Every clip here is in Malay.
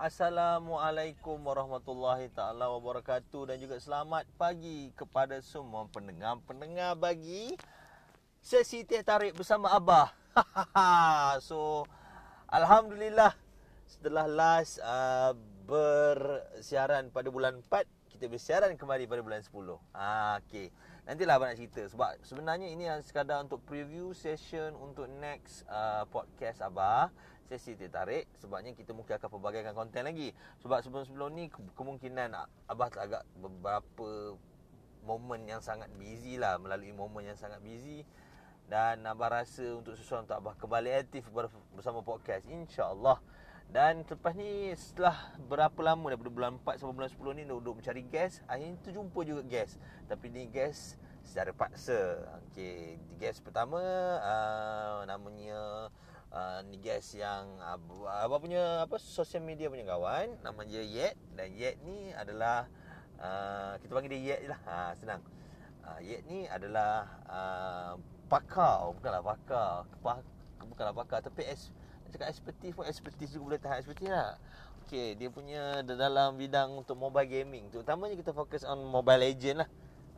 Assalamualaikum warahmatullahi taala wabarakatuh dan juga selamat pagi kepada semua pendengar-pendengar bagi sesi teh tarik bersama Abah. so alhamdulillah setelah last uh, bersiaran pada bulan 4 kita bersiaran kembali pada bulan 10. Ah okey. Nantilah abang nak cerita sebab sebenarnya ini sekadar untuk preview session untuk next uh, podcast Abah sesi tertarik sebabnya kita mungkin akan pelbagaikan konten lagi. Sebab sebelum-sebelum ni kemungkinan Abah agak beberapa momen yang sangat busy lah melalui momen yang sangat busy. Dan Abah rasa untuk sesuatu untuk Abah kembali aktif bersama podcast insyaAllah. Dan lepas ni setelah berapa lama daripada bulan 4 sampai bulan 10 ni duduk mencari guest akhirnya terjumpa juga guest tapi ni guest secara paksa. Okey guest pertama uh, namanya uh, ni guys yang uh, apa punya apa sosial media punya kawan. Nama dia Yet. Dan Yet ni adalah uh, kita panggil dia Yet lah. Ha, senang. Uh, Yet ni adalah uh, pakar. Bukanlah pakar. Kepah, bukanlah pakar. Tapi es, cakap expertise pun expertise juga boleh tahan expertise lah. Okay, dia punya dalam bidang untuk mobile gaming. Terutamanya kita fokus on mobile legend lah.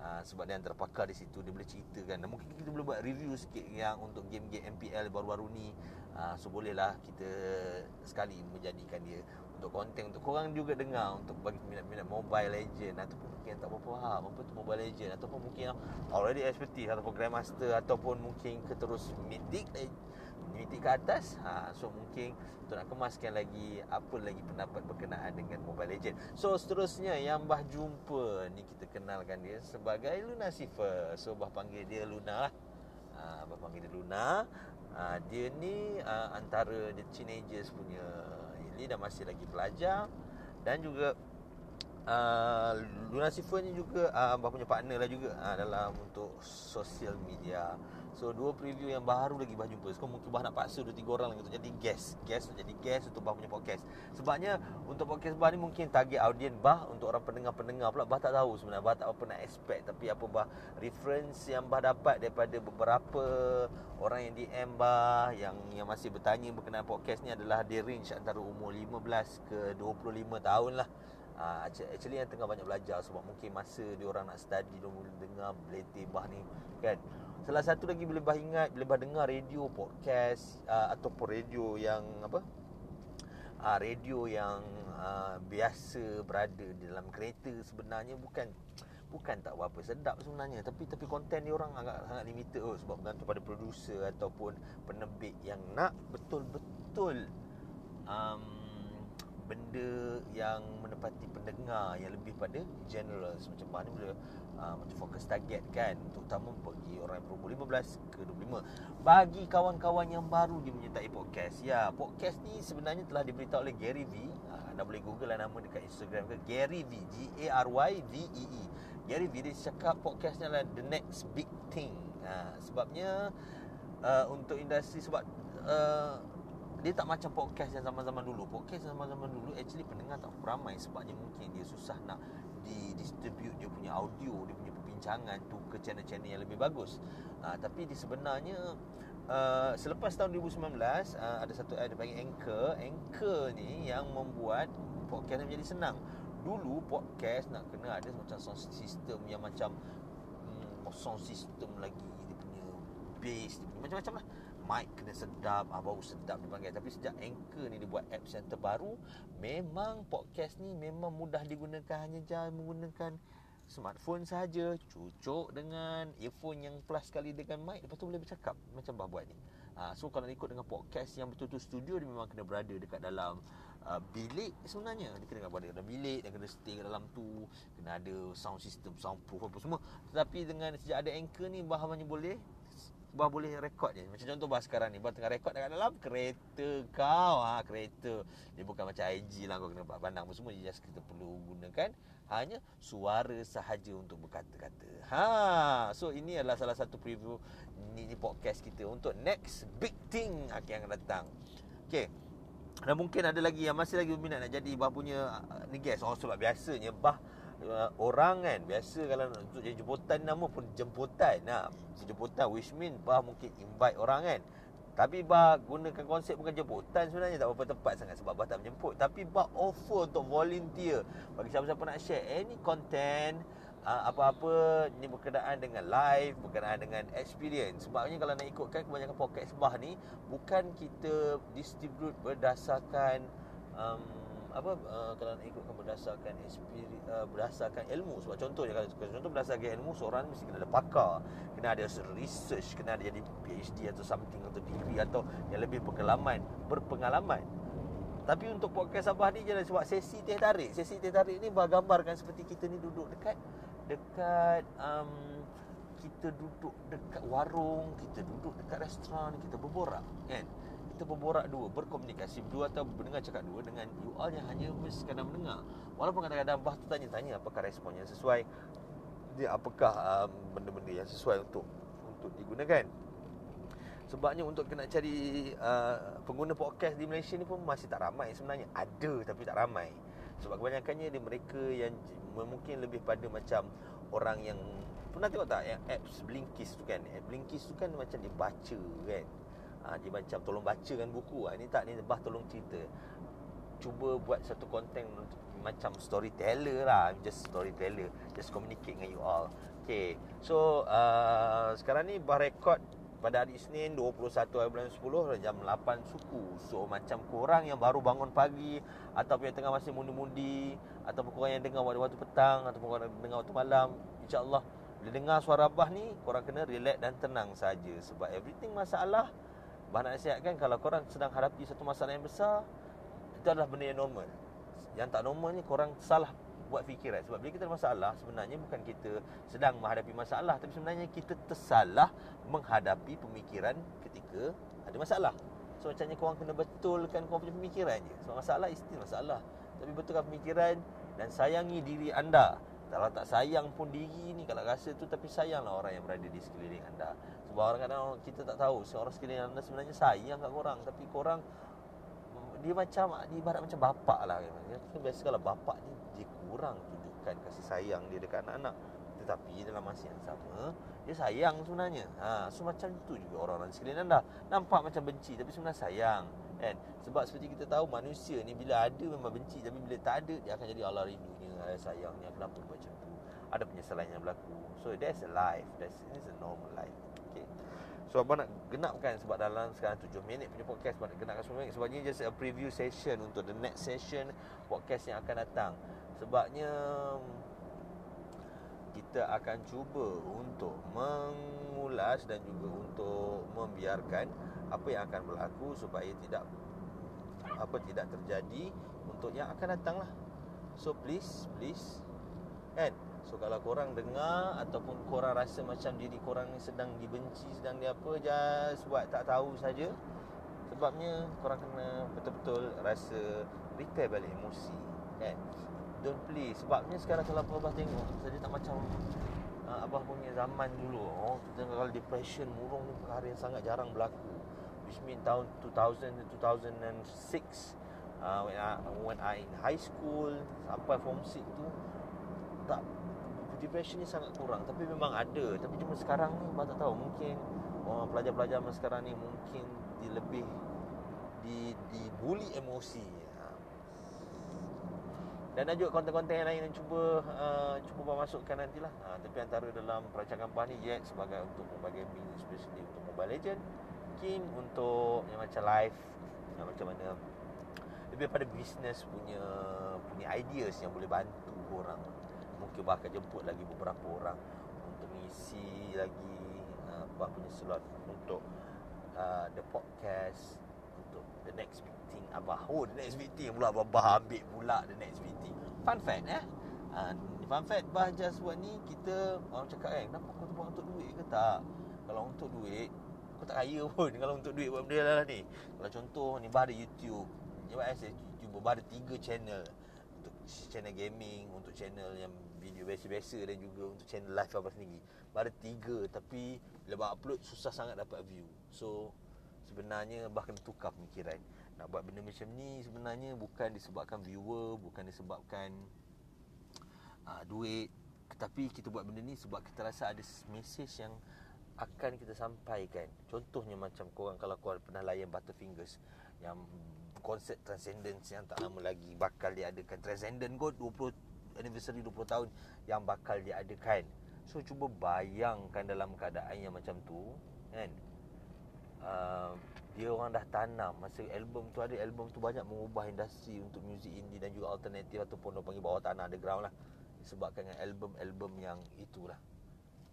Ha, sebab dia antara pakar di situ. Dia boleh ceritakan. Dan mungkin kita boleh buat review sikit yang untuk game-game MPL baru-baru ni ha, so bolehlah kita sekali menjadikan dia untuk konten untuk korang juga dengar untuk bagi minat-minat Mobile Legend ataupun mungkin tak berapa faham apa tu Mobile Legend ataupun mungkin already expertise ataupun Grandmaster ataupun mungkin ke terus Mythic Mythic ke atas ha, so mungkin untuk nak kemaskan lagi apa lagi pendapat berkenaan dengan Mobile Legend. So seterusnya yang bah jumpa ni kita kenalkan dia sebagai Luna Sifa. So bah panggil dia Luna lah. Ha, bah panggil dia Luna. Ha, dia ni ha, antara the teenagers punya ini dah masih lagi pelajar dan juga uh, Luna Sifa ni juga uh, bah punya partner lah juga uh, dalam untuk sosial media. So dua preview yang baru lagi Bah jumpa. So mungkin Bah nak paksa dua tiga orang lagi untuk jadi guest. Guest untuk jadi guest untuk Bah punya podcast. Sebabnya untuk podcast Bah ni mungkin target audience Bah Untuk orang pendengar-pendengar pula. Bah tak tahu sebenarnya. Bah tak nak expect. Tapi apa Bah reference yang Bah dapat daripada beberapa orang yang DM Bah Yang yang masih bertanya berkenaan podcast ni adalah Dia range antara umur 15 ke 25 tahun lah Uh, actually yang tengah banyak belajar sebab mungkin masa dia orang nak study dia boleh dengar beletih bah ni kan? Salah satu lagi boleh bah ingat Bila bah dengar radio, podcast uh, Ataupun radio yang Apa? Uh, Radio yang uh, Biasa berada di dalam kereta Sebenarnya bukan Bukan tak apa sedap sebenarnya. Tapi tapi konten ni orang agak sangat limited oh, Sebab bergantung pada producer Ataupun penerbit yang nak Betul-betul um, Benda yang menepati pendengar Yang lebih pada general Macam mana boleh uh, macam fokus target kan terutama bagi orang berumur 15 ke 25 bagi kawan-kawan yang baru dia menyertai podcast. Ya podcast ni sebenarnya telah diberitahu oleh Gary V. Uh, anda boleh google lah nama dekat Instagram ke. Gary V G A R Y V E E. Gary V dia cakap podcast ni adalah the next big thing. Uh, sebabnya uh, untuk industri sebab uh, dia tak macam podcast yang zaman-zaman dulu. Podcast yang zaman-zaman dulu Actually pendengar tak ramai Sebabnya mungkin dia susah nak di distribute dia punya audio dia punya perbincangan tu ke channel-channel yang lebih bagus. Uh, tapi di sebenarnya uh, selepas tahun 2019 uh, ah, ada satu ada panggil Anchor. Anchor ni yang membuat podcast menjadi senang. Dulu podcast nak kena ada macam sound system yang macam hmm, sound system lagi dia punya bass dia punya macam-macam lah mic kena sedap ah, bau sedap dipanggil. Tapi sejak Anchor ni dibuat apps yang terbaru memang podcast ni memang mudah digunakan hanya jangan menggunakan smartphone saja cucuk dengan earphone yang plus sekali dengan mic lepas tu boleh bercakap macam bah buat ni. Ha, so kalau ikut dengan podcast yang betul-betul studio dia memang kena berada dekat dalam uh, bilik sebenarnya. Dia kena berada dalam bilik dan kena stay kat dalam tu kena ada sound system soundproof apa semua. Tetapi dengan sejak ada anchor ni bah hanya boleh Bah boleh rekod je. Macam contoh bah sekarang ni Bah tengah rekod dekat dalam kereta kau. Ha, Kereta. Dia bukan macam IG lah Kau kena pandang apa semua. Just kita perlu gunakan Hanya suara sahaja untuk berkata-kata. Ha, So ini adalah salah satu preview Ni, ni podcast kita Untuk next big thing Akan datang. Okay dan mungkin ada lagi yang masih lagi berminat nak jadi bah punya uh, ni guys. Oh sebab biasanya bah uh, orang kan biasa kalau untuk jadi jemputan nama pun jemputan nah jemputan which mean bah mungkin invite orang kan Tapi bah gunakan konsep bukan jemputan sebenarnya tak berapa tepat sangat sebab bah tak menjemput. Tapi bah offer untuk volunteer bagi siapa-siapa nak share any content uh, apa-apa ni berkenaan dengan live, berkenaan dengan experience. Sebabnya kalau nak ikutkan kebanyakan podcast bah ni bukan kita distribute berdasarkan um, apa uh, kalau nak ikutkan berdasarkan experience uh, berdasarkan ilmu. Sebab contohnya kalau contoh berdasarkan ilmu seorang mesti kena ada pakar kena ada research kena ada jadi PhD atau something atau degree atau yang lebih pengalaman berpengalaman. Tapi untuk podcast Sabah ni jangan sebab sesi teh tarik sesi teh tarik ni bergambarkan seperti kita ni duduk dekat dekat um, kita duduk dekat warung kita duduk dekat restoran kita berborak kan kita berborak dua, berkomunikasi berdua atau mendengar cakap dua dengan you all yang hanya sekadar mendengar. Walaupun kadang-kadang bah tu tanya-tanya apakah respon yang sesuai, dia apakah um, benda-benda yang sesuai untuk untuk digunakan. Sebabnya untuk kena cari uh, pengguna podcast di Malaysia ni pun masih tak ramai sebenarnya. Ada tapi tak ramai. Sebab kebanyakannya dia mereka yang mungkin lebih pada macam orang yang pernah tengok tak yang apps Blinkist tu kan? App Blinkist tu kan macam dia baca kan ha, Dia macam tolong bacakan buku. Ha. Ini tak, ni bah tolong cerita. Cuba buat satu konten Macam storyteller lah. Just storyteller. Just communicate dengan you all. Okay. So uh, Sekarang ni bah rekod pada hari Isnin 21 hari bulan 10 jam 8 suku. So macam korang yang baru bangun pagi Ataupun yang tengah masih mundi-mundi Ataupun korang yang dengar waktu-waktu petang Ataupun korang dengar waktu malam InsyaAllah. Bila dengar suara Abah ni Korang kena relax dan tenang saja. Sebab everything masalah Bah nak nasihatkan kalau korang sedang hadapi satu masalah yang besar Itu adalah benda yang normal. Yang tak normal ni korang salah buat fikiran. Sebab bila kita ada masalah Sebenarnya bukan kita sedang menghadapi masalah Tapi sebenarnya kita tersalah menghadapi pemikiran ketika ada masalah. So macamnya korang kena betulkan korang punya pemikiran je. Sebab masalah isti masalah. Tapi betulkan pemikiran dan sayangi diri anda. Kalau tak sayang pun diri ni Kalau rasa tu Tapi sayanglah orang yang berada di sekeliling anda Sebab orang kadang kita tak tahu. Seorang sekeliling anda sebenarnya sayang kat korang. Tapi korang Dia macam Dia ibarat macam bapak lah. Biasa kalau bapak ni Dia kurang tunjukkan kasih sayang dia dekat anak-anak. Tetapi dalam masa yang sama Dia sayang sebenarnya. Ha, So macam tu juga orang-orang sekeliling anda. Nampak macam benci Tapi sebenarnya sayang kan? Sebab seperti kita tahu Manusia ni bila ada memang benci. Tapi bila tak ada Dia akan jadi Allah rindu saya sayangnya kenapa macam tu? Ada penyesalan yang berlaku. So that's a life. That's a normal life okay so abang nak genapkan sebab dalam sekarang 7 minit punya podcast abang nak genapkan 10 minit. Sebabnya just a preview session untuk the next session podcast yang akan datang. Sebabnya kita akan cuba untuk mengulas dan juga untuk membiarkan apa yang akan berlaku supaya tidak apa tidak terjadi untuk yang akan datang lah. So please, please Kan So kalau korang dengar Ataupun korang rasa macam diri korang ni sedang dibenci Sedang di apa Just buat tak tahu saja. Sebabnya korang kena betul-betul rasa Repair balik emosi Kan? Don't please Sebabnya sekarang kalau Abah tengok Saja tak macam uh, Abah punya zaman dulu Oh Kita kalau depression murung ni Perkara yang sangat jarang berlaku. Which mean tahun 2000 2006 uh, when I when I in high school sampai form 6 tu tak depression ni sangat kurang. Tapi memang ada. Tapi cuma sekarang ni tak tahu. Mungkin orang pelajar-pelajar masa sekarang ni mungkin di lebih di dibuli emosi. Ha. dan ada juga konten-konten yang lain yang cuba uh, cuba masukkan nantilah. Ha, tapi antara dalam perancangan bah ni Jet sebagai untuk mobile gaming especially untuk Mobile Legend Kim untuk yang macam live yang macam mana lebih pada bisnes punya punya ideas yang boleh bantu orang. Mungkin bahkan jemput lagi beberapa orang untuk mengisi lagi uh, apa punya slot untuk uh, the podcast untuk the next meeting abah. Oh, the next meeting pula abah ambil pula the next meeting. Fun fact eh. Uh, fun fact bah just buat ni kita orang cakap kan kenapa kau buat untuk duit ke tak? Kalau untuk duit kau tak kaya pun kalau untuk duit buat benda lah ni. Kalau contoh ni bah ada YouTube saya cuba ada tiga channel Untuk channel gaming Untuk channel yang video biasa-biasa Dan juga untuk channel live apa sendiri Ada tiga Tapi bila buat upload Susah sangat dapat view So Sebenarnya bahkan tukar pemikiran Nak buat benda macam ni Sebenarnya bukan disebabkan viewer Bukan disebabkan uh, Duit Tetapi kita buat benda ni Sebab kita rasa ada message yang akan kita sampaikan. Contohnya macam korang kalau korang pernah layan Butterfingers yang konsep Transcendence yang tak lama lagi bakal diadakan. Transcendent kot 20 anniversary 20 tahun yang bakal diadakan. So cuba bayangkan dalam keadaan yang macam tu kan. Uh, dia orang dah tanam masa album tu ada album tu banyak mengubah industri untuk muzik indie dan juga alternatif ataupun orang panggil bawah tanah underground lah disebabkan dengan album-album yang itulah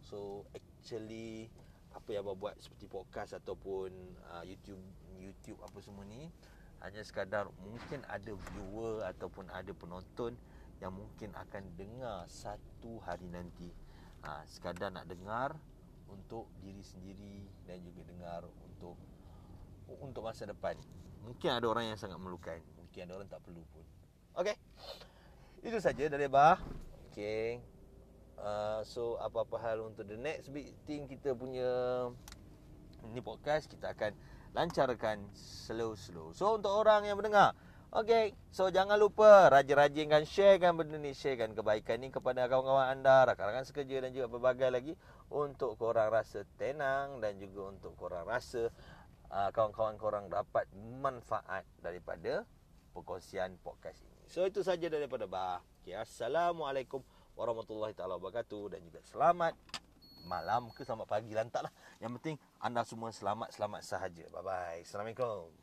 so actually apa yang abang buat seperti podcast ataupun uh, YouTube YouTube apa semua ni hanya sekadar mungkin ada viewer ataupun ada penonton yang mungkin akan dengar satu hari nanti. Ha, sekadar nak dengar untuk diri sendiri dan juga dengar untuk untuk masa depan. Mungkin ada orang yang sangat memerlukan mungkin ada orang tak perlu pun. Okey itu saja dari bah okey uh, so apa-apa hal untuk the next big thing kita punya ni podcast kita akan lancarkan slow-slow. So untuk orang yang mendengar, okay, so jangan lupa rajin-rajinkan sharekan benda ni, sharekan kebaikan ni kepada kawan-kawan anda, rakan-rakan sekerja dan juga berbagai lagi untuk korang rasa tenang dan juga untuk korang rasa uh, kawan-kawan korang dapat manfaat daripada perkongsian podcast ini. So itu saja daripada Bah. Okay, Assalamualaikum warahmatullahi taala wabarakatuh dan juga selamat malam ke selamat pagi lantaklah. Yang penting anda semua selamat-selamat sahaja. Bye bye. Assalamualaikum.